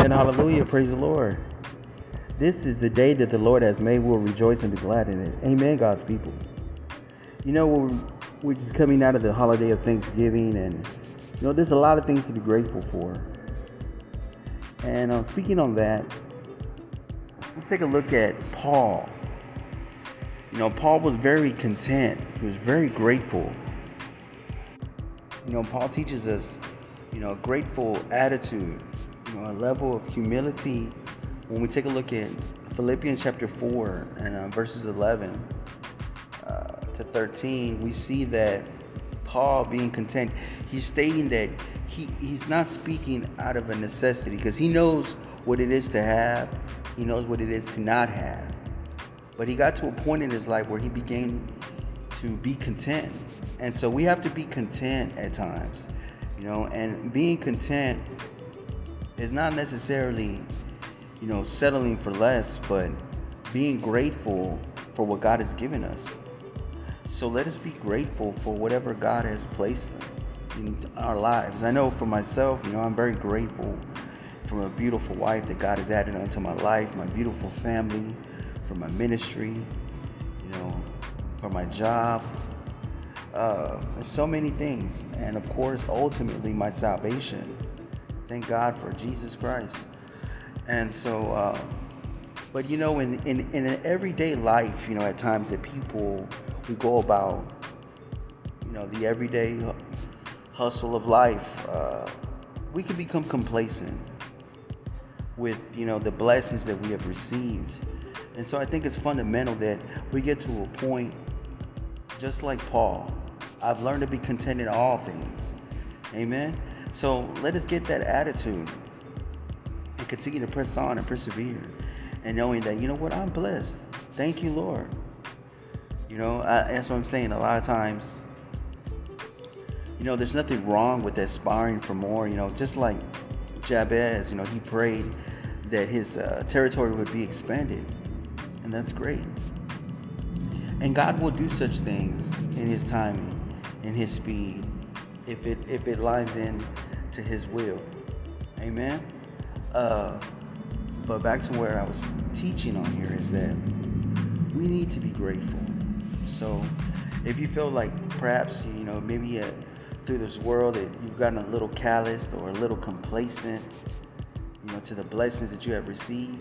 Amen. Hallelujah. Praise the Lord. This is the day that the Lord has made. We'll rejoice and be glad in it. Amen, God's people. You know, we're, we're just coming out of the holiday of Thanksgiving, and, you know, there's a lot of things to be grateful for. And uh, speaking on that, let's take a look at Paul. You know, Paul was very content, he was very grateful. You know, Paul teaches us, you know, a grateful attitude you know, a level of humility when we take a look at Philippians chapter 4 and uh, verses 11 uh, to 13, we see that Paul being content, he's stating that he, he's not speaking out of a necessity because he knows what it is to have, he knows what it is to not have. But he got to a point in his life where he began to be content. And so we have to be content at times, you know, and being content is not necessarily, you know, settling for less, but being grateful for what God has given us. So let us be grateful for whatever God has placed in our lives. I know for myself, you know, I'm very grateful for a beautiful wife that God has added into my life, my beautiful family, for my ministry, you know, for my job. Uh, so many things, and of course, ultimately, my salvation. Thank God for Jesus Christ. And so, uh, but you know, in, in, in an everyday life, you know, at times that people, we go about, you know, the everyday hustle of life, uh, we can become complacent with, you know, the blessings that we have received. And so I think it's fundamental that we get to a point, just like Paul, I've learned to be content in all things. Amen. So let us get that attitude and continue to press on and persevere and knowing that, you know what, I'm blessed. Thank you, Lord. You know, I, that's what I'm saying. A lot of times, you know, there's nothing wrong with aspiring for more. You know, just like Jabez, you know, he prayed that his uh, territory would be expanded. And that's great. And God will do such things in his timing, in his speed, if it if it lines in to His will. Amen. Uh, but back to where I was teaching on here is that we need to be grateful. So if you feel like perhaps you know maybe uh, through this world that you've gotten a little calloused or a little complacent, you know, to the blessings that you have received,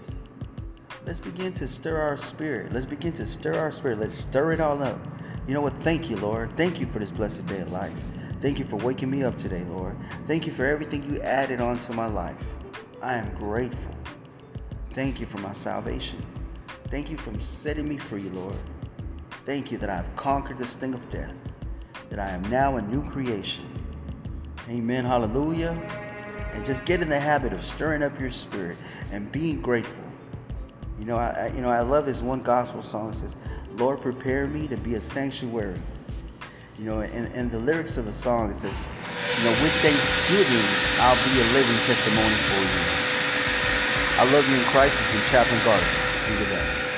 let's begin to stir our spirit. Let's begin to stir our spirit. Let's stir it all up. You know what? Thank you, Lord. Thank you for this blessed day of life. Thank you for waking me up today, Lord. Thank you for everything you added onto my life. I am grateful. Thank you for my salvation. Thank you for setting me free, Lord. Thank you that I have conquered this thing of death, that I am now a new creation. Amen. Hallelujah. And just get in the habit of stirring up your spirit and being grateful. You know, I, you know, I love this one gospel song It says, "Lord, prepare me to be a sanctuary." You know, in, in the lyrics of the song, it says, you know, with thanksgiving, I'll be a living testimony for you. I love you in Christ. It's been Chaplain Garden. Be the best.